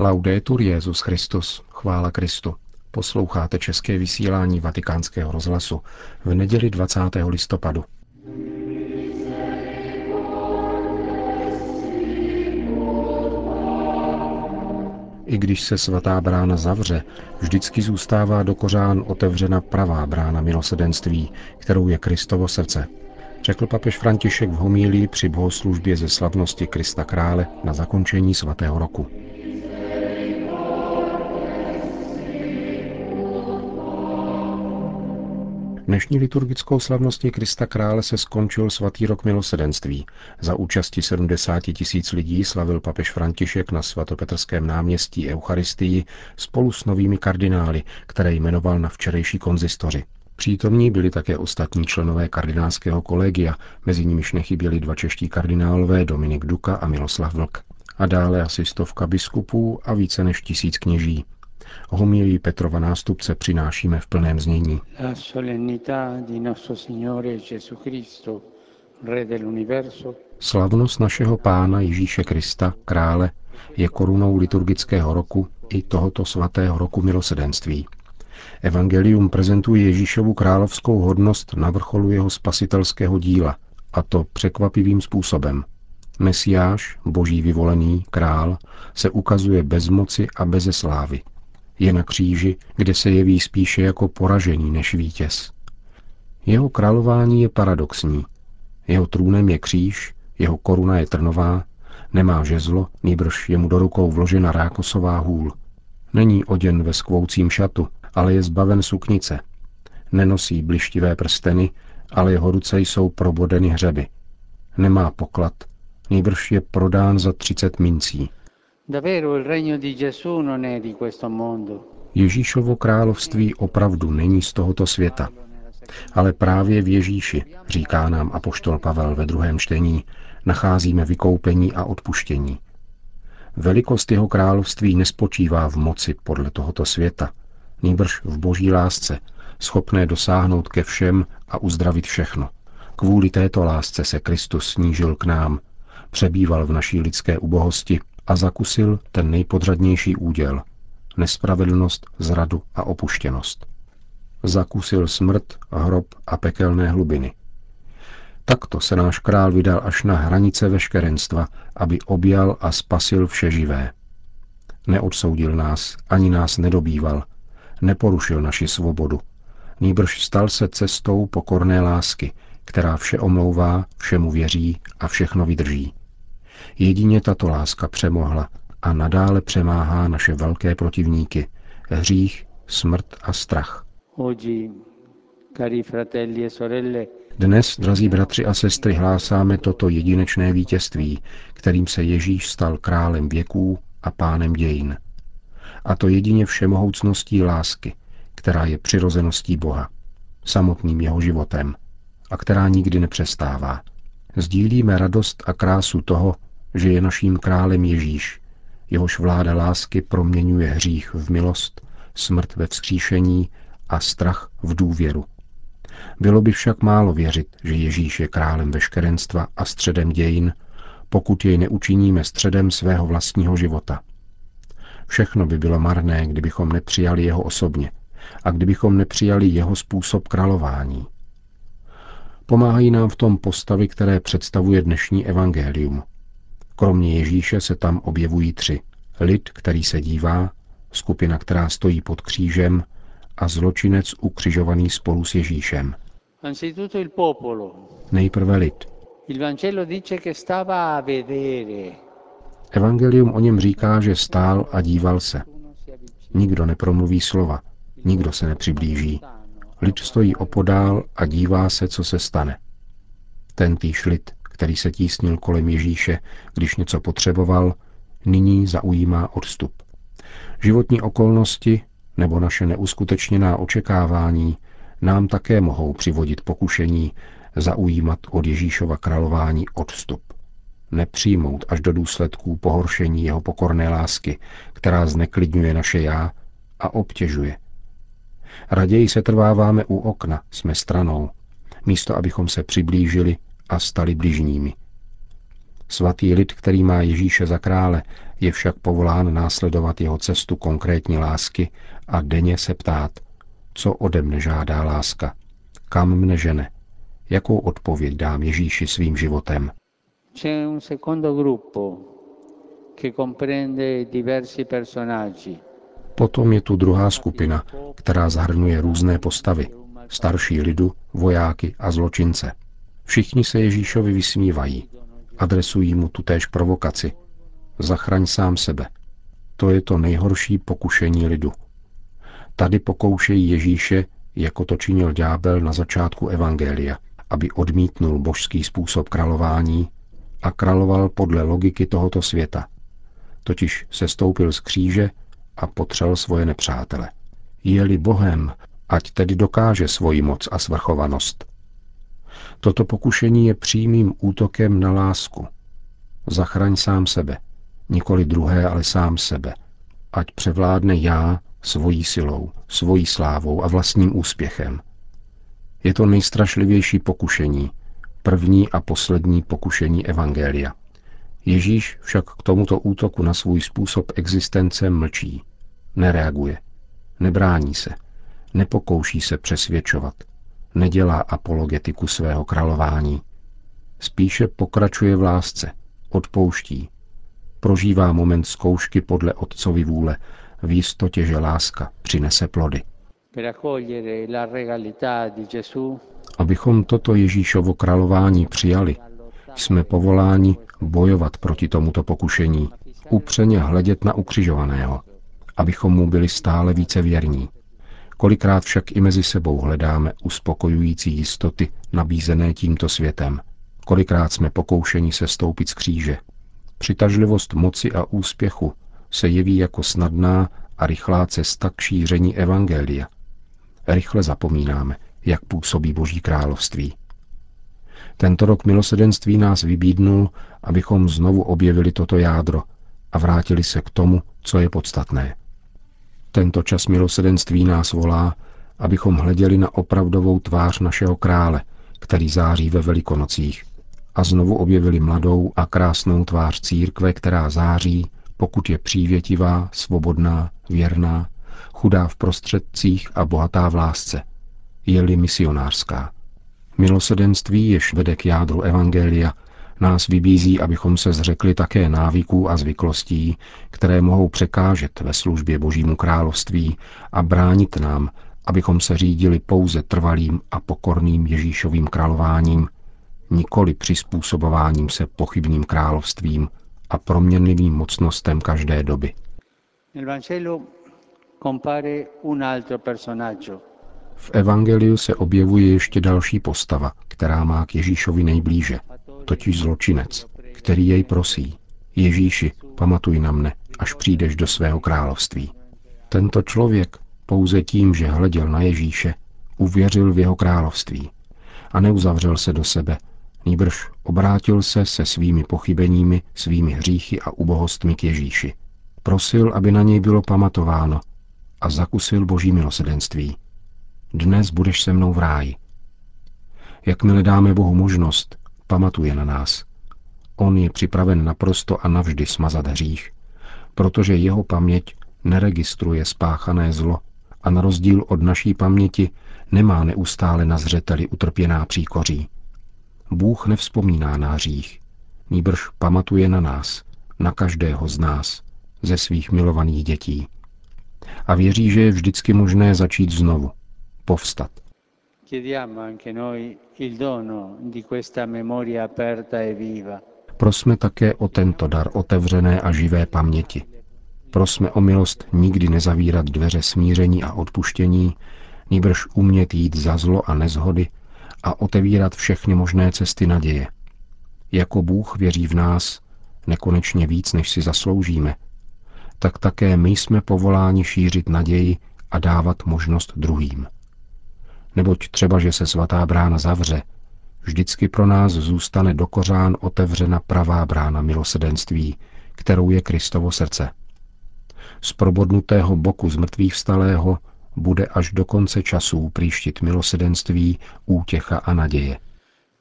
Laudetur Jezus Christus, chvála Kristu. Posloucháte české vysílání Vatikánského rozhlasu v neděli 20. listopadu. I když se svatá brána zavře, vždycky zůstává do kořán otevřena pravá brána milosedenství, kterou je Kristovo srdce. Řekl papež František v homílii při bohoslužbě ze slavnosti Krista Krále na zakončení svatého roku. Dnešní liturgickou slavností Krista Krále se skončil svatý rok milosedenství. Za účasti 70 tisíc lidí slavil papež František na svatopetrském náměstí Eucharistii spolu s novými kardinály, které jmenoval na včerejší konzistoři. Přítomní byli také ostatní členové kardinálského kolegia, mezi nimiž nechyběli dva čeští kardinálové Dominik Duka a Miloslav Vlk. A dále asi stovka biskupů a více než tisíc kněží. Homilí Petrova nástupce přinášíme v plném znění. Slavnost našeho Pána Ježíše Krista, krále, je korunou liturgického roku i tohoto svatého roku milosedenství. Evangelium prezentuje Ježíšovu královskou hodnost na vrcholu jeho spasitelského díla, a to překvapivým způsobem. Mesiáš, boží vyvolený, král, se ukazuje bez moci a beze slávy, je na kříži, kde se jeví spíše jako poražený než vítěz. Jeho králování je paradoxní. Jeho trůnem je kříž, jeho koruna je trnová, nemá žezlo, nýbrž je mu do rukou vložena rákosová hůl. Není oděn ve skvoucím šatu, ale je zbaven suknice. Nenosí blištivé prsteny, ale jeho ruce jsou probodeny hřeby. Nemá poklad, nýbrž je prodán za třicet mincí. Ježíšovo království opravdu není z tohoto světa. Ale právě v Ježíši, říká nám apoštol Pavel ve druhém čtení, nacházíme vykoupení a odpuštění. Velikost jeho království nespočívá v moci podle tohoto světa, nýbrž v boží lásce, schopné dosáhnout ke všem a uzdravit všechno. Kvůli této lásce se Kristus snížil k nám, přebýval v naší lidské ubohosti a zakusil ten nejpodřadnější úděl – nespravedlnost, zradu a opuštěnost. Zakusil smrt, hrob a pekelné hlubiny. Takto se náš král vydal až na hranice veškerenstva, aby objal a spasil vše živé. Neodsoudil nás, ani nás nedobýval, neporušil naši svobodu, nýbrž stal se cestou pokorné lásky, která vše omlouvá, všemu věří a všechno vydrží. Jedině tato láska přemohla a nadále přemáhá naše velké protivníky, hřích, smrt a strach. E Dnes, drazí bratři a sestry, hlásáme toto jedinečné vítězství, kterým se Ježíš stal králem věků a pánem dějin. A to jedině všemohoucností lásky, která je přirozeností Boha, samotným jeho životem a která nikdy nepřestává. Sdílíme radost a krásu toho, že je naším králem Ježíš, jehož vláda lásky proměňuje hřích v milost, smrt ve vzkříšení a strach v důvěru. Bylo by však málo věřit, že Ježíš je králem veškerenstva a středem dějin, pokud jej neučiníme středem svého vlastního života. Všechno by bylo marné, kdybychom nepřijali jeho osobně a kdybychom nepřijali jeho způsob králování. Pomáhají nám v tom postavy, které představuje dnešní evangelium – Kromě Ježíše se tam objevují tři. Lid, který se dívá, skupina, která stojí pod křížem a zločinec ukřižovaný spolu s Ježíšem. Nejprve lid. Evangelium o něm říká, že stál a díval se. Nikdo nepromluví slova, nikdo se nepřiblíží. Lid stojí opodál a dívá se, co se stane. Ten týž lid který se tísnil kolem Ježíše, když něco potřeboval, nyní zaujímá odstup. Životní okolnosti nebo naše neuskutečněná očekávání nám také mohou přivodit pokušení zaujímat od Ježíšova králování odstup. Nepřijmout až do důsledků pohoršení jeho pokorné lásky, která zneklidňuje naše já a obtěžuje. Raději se trváváme u okna, jsme stranou, místo abychom se přiblížili a stali bližními. Svatý lid, který má Ježíše za krále, je však povolán následovat jeho cestu konkrétní lásky a denně se ptát, co ode mne žádá láska, kam mne žene, jakou odpověď dám Ježíši svým životem. Potom je tu druhá skupina, která zahrnuje různé postavy, starší lidu, vojáky a zločince. Všichni se Ježíšovi vysmívají, adresují mu tutéž provokaci. Zachraň sám sebe. To je to nejhorší pokušení lidu. Tady pokoušejí Ježíše, jako to činil ďábel na začátku Evangelia, aby odmítnul božský způsob králování a královal podle logiky tohoto světa. Totiž se stoupil z kříže a potřel svoje nepřátele. Je-li Bohem, ať tedy dokáže svoji moc a svrchovanost. Toto pokušení je přímým útokem na lásku. Zachraň sám sebe, nikoli druhé, ale sám sebe. Ať převládne já svojí silou, svojí slávou a vlastním úspěchem. Je to nejstrašlivější pokušení, první a poslední pokušení Evangelia. Ježíš však k tomuto útoku na svůj způsob existence mlčí, nereaguje, nebrání se, nepokouší se přesvědčovat, nedělá apologetiku svého králování. Spíše pokračuje v lásce, odpouští, prožívá moment zkoušky podle otcovy vůle v jistotě, že láska přinese plody. Abychom toto Ježíšovo králování přijali, jsme povoláni bojovat proti tomuto pokušení, upřeně hledět na ukřižovaného, abychom mu byli stále více věrní. Kolikrát však i mezi sebou hledáme uspokojující jistoty nabízené tímto světem. Kolikrát jsme pokoušeni se stoupit z kříže. Přitažlivost moci a úspěchu se jeví jako snadná a rychlá cesta k šíření evangelia. Rychle zapomínáme, jak působí Boží království. Tento rok milosedenství nás vybídnul, abychom znovu objevili toto jádro a vrátili se k tomu, co je podstatné. Tento čas milosedenství nás volá, abychom hleděli na opravdovou tvář našeho krále, který září ve velikonocích, a znovu objevili mladou a krásnou tvář církve, která září, pokud je přívětivá, svobodná, věrná, chudá v prostředcích a bohatá v lásce, je-li misionářská. Milosedenství, jež vede k jádru Evangelia, nás vybízí, abychom se zřekli také návyků a zvyklostí, které mohou překážet ve službě Božímu království a bránit nám, abychom se řídili pouze trvalým a pokorným Ježíšovým králováním, nikoli přizpůsobováním se pochybným královstvím a proměnlivým mocnostem každé doby. V Evangeliu se objevuje ještě další postava, která má k Ježíšovi nejblíže, totiž zločinec, který jej prosí. Ježíši, pamatuj na mne, až přijdeš do svého království. Tento člověk pouze tím, že hleděl na Ježíše, uvěřil v jeho království a neuzavřel se do sebe, nýbrž obrátil se se svými pochybeními, svými hříchy a ubohostmi k Ježíši. Prosil, aby na něj bylo pamatováno a zakusil boží milosedenství. Dnes budeš se mnou v ráji. Jakmile dáme Bohu možnost, pamatuje na nás. On je připraven naprosto a navždy smazat hřích, protože jeho paměť neregistruje spáchané zlo a na rozdíl od naší paměti nemá neustále na zřeteli utrpěná příkoří. Bůh nevzpomíná na hřích, nýbrž pamatuje na nás, na každého z nás, ze svých milovaných dětí. A věří, že je vždycky možné začít znovu, povstat. Prosme také o tento dar otevřené a živé paměti. Prosme o milost nikdy nezavírat dveře smíření a odpuštění, nýbrž umět jít za zlo a nezhody a otevírat všechny možné cesty naděje. Jako Bůh věří v nás nekonečně víc, než si zasloužíme, tak také my jsme povoláni šířit naději a dávat možnost druhým. Neboť třeba, že se svatá brána zavře, vždycky pro nás zůstane do kořán otevřena pravá brána milosedenství, kterou je Kristovo srdce. Z probodnutého boku zmrtvých vstalého bude až do konce časů příštit milosedenství, útěcha a naděje.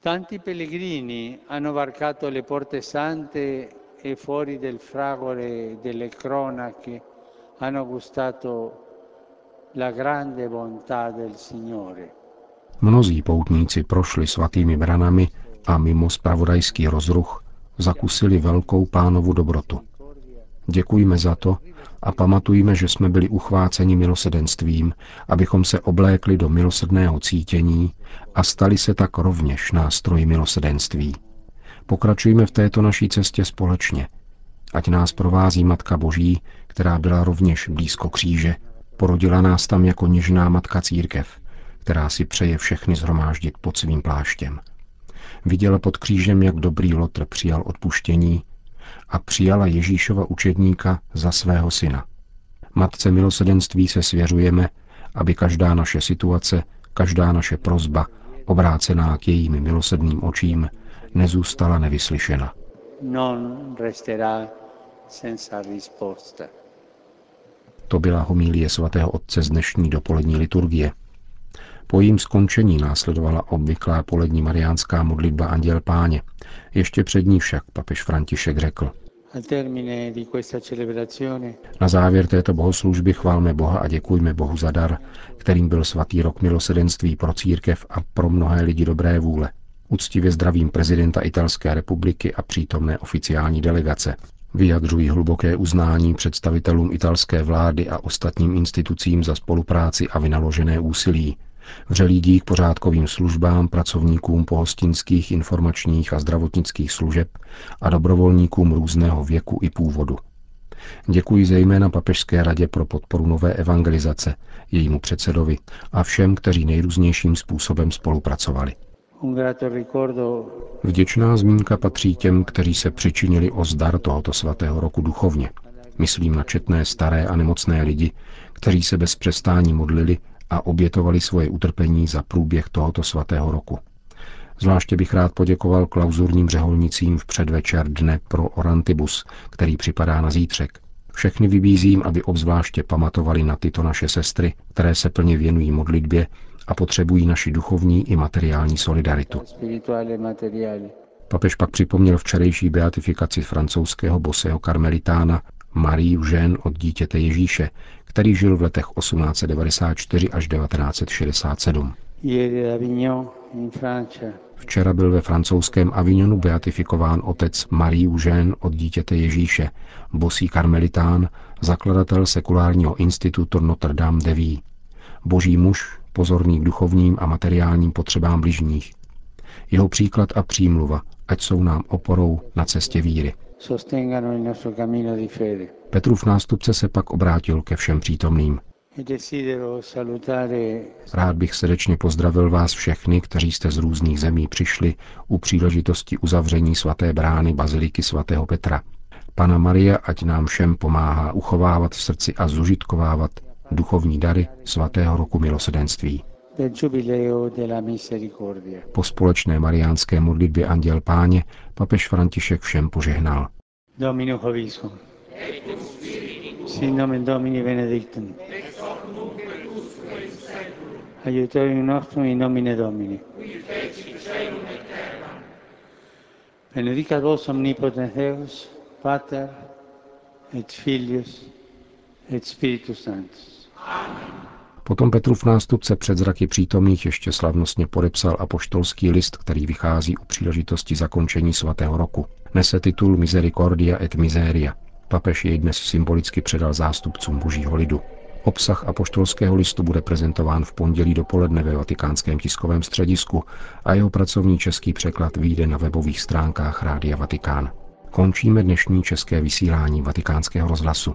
Tanti pellegrini hanno varcato le porte sante e fuori del fragore delle cronache hanno gustato Mnozí poutníci prošli svatými branami a mimo spravodajský rozruch zakusili velkou pánovu dobrotu. Děkujme za to a pamatujme, že jsme byli uchváceni milosedenstvím, abychom se oblékli do milosedného cítění a stali se tak rovněž nástroji milosedenství. Pokračujme v této naší cestě společně. Ať nás provází Matka Boží, která byla rovněž blízko kříže, porodila nás tam jako něžná Matka Církev, která si přeje všechny zhromáždit pod svým pláštěm. Viděla pod křížem, jak dobrý Lotr přijal odpuštění a přijala Ježíšova učedníka za svého syna. Matce milosedenství se svěřujeme, aby každá naše situace, každá naše prozba, obrácená k jejím milosedným očím, nezůstala nevyslyšena. Non resterà senza risposta. To byla homílie svatého otce z dnešní dopolední liturgie. Po jejím skončení následovala obvyklá polední mariánská modlitba Anděl Páně. Ještě před ní však papež František řekl. Na závěr této bohoslužby chválme Boha a děkujme Bohu za dar, kterým byl svatý rok milosedenství pro církev a pro mnohé lidi dobré vůle. Úctivě zdravím prezidenta Italské republiky a přítomné oficiální delegace. Vyjadřují hluboké uznání představitelům italské vlády a ostatním institucím za spolupráci a vynaložené úsilí, Vřelý dík pořádkovým službám, pracovníkům pohostinských, informačních a zdravotnických služeb a dobrovolníkům různého věku i původu. Děkuji zejména Papežské radě pro podporu nové evangelizace, jejímu předsedovi a všem, kteří nejrůznějším způsobem spolupracovali. Vděčná zmínka patří těm, kteří se přičinili o zdar tohoto svatého roku duchovně. Myslím na četné staré a nemocné lidi, kteří se bez přestání modlili a obětovali svoje utrpení za průběh tohoto svatého roku. Zvláště bych rád poděkoval klauzurním řeholnicím v předvečer dne pro Orantibus, který připadá na zítřek. Všechny vybízím, aby obzvláště pamatovali na tyto naše sestry, které se plně věnují modlitbě a potřebují naši duchovní i materiální solidaritu. Papež pak připomněl včerejší beatifikaci francouzského bosého karmelitána Marie Jean od dítěte Ježíše, který žil v letech 1894 až 1967. Včera byl ve francouzském Avignonu beatifikován otec Marie Eugène od dítěte Ježíše, bosý karmelitán, zakladatel sekulárního institutu Notre Dame de Vie. Boží muž, pozorný k duchovním a materiálním potřebám bližních. Jeho příklad a přímluva, ať jsou nám oporou na cestě víry. Petrův nástupce se pak obrátil ke všem přítomným. Rád bych srdečně pozdravil vás všechny, kteří jste z různých zemí přišli u příležitosti uzavření svaté brány Baziliky svatého Petra. Pana Maria, ať nám všem pomáhá uchovávat v srdci a zužitkovávat duchovní dary svatého roku milosedenství. Po společné mariánské modlitbě Anděl Páně papež František všem požehnal. Domino Hovisum. Sin nomen Domini benedictum. Aiutorium nostrum in nomine Domini. Benedicat vos omnipotens Deus, Pater et Filius Potom Petrův nástupce před zraky přítomných ještě slavnostně podepsal apoštolský list, který vychází u příležitosti zakončení svatého roku. Nese titul Misericordia et Miseria. Papež jej dnes symbolicky předal zástupcům božího lidu. Obsah apoštolského listu bude prezentován v pondělí dopoledne ve vatikánském tiskovém středisku a jeho pracovní český překlad vyjde na webových stránkách Rádia Vatikán. Končíme dnešní české vysílání vatikánského rozhlasu.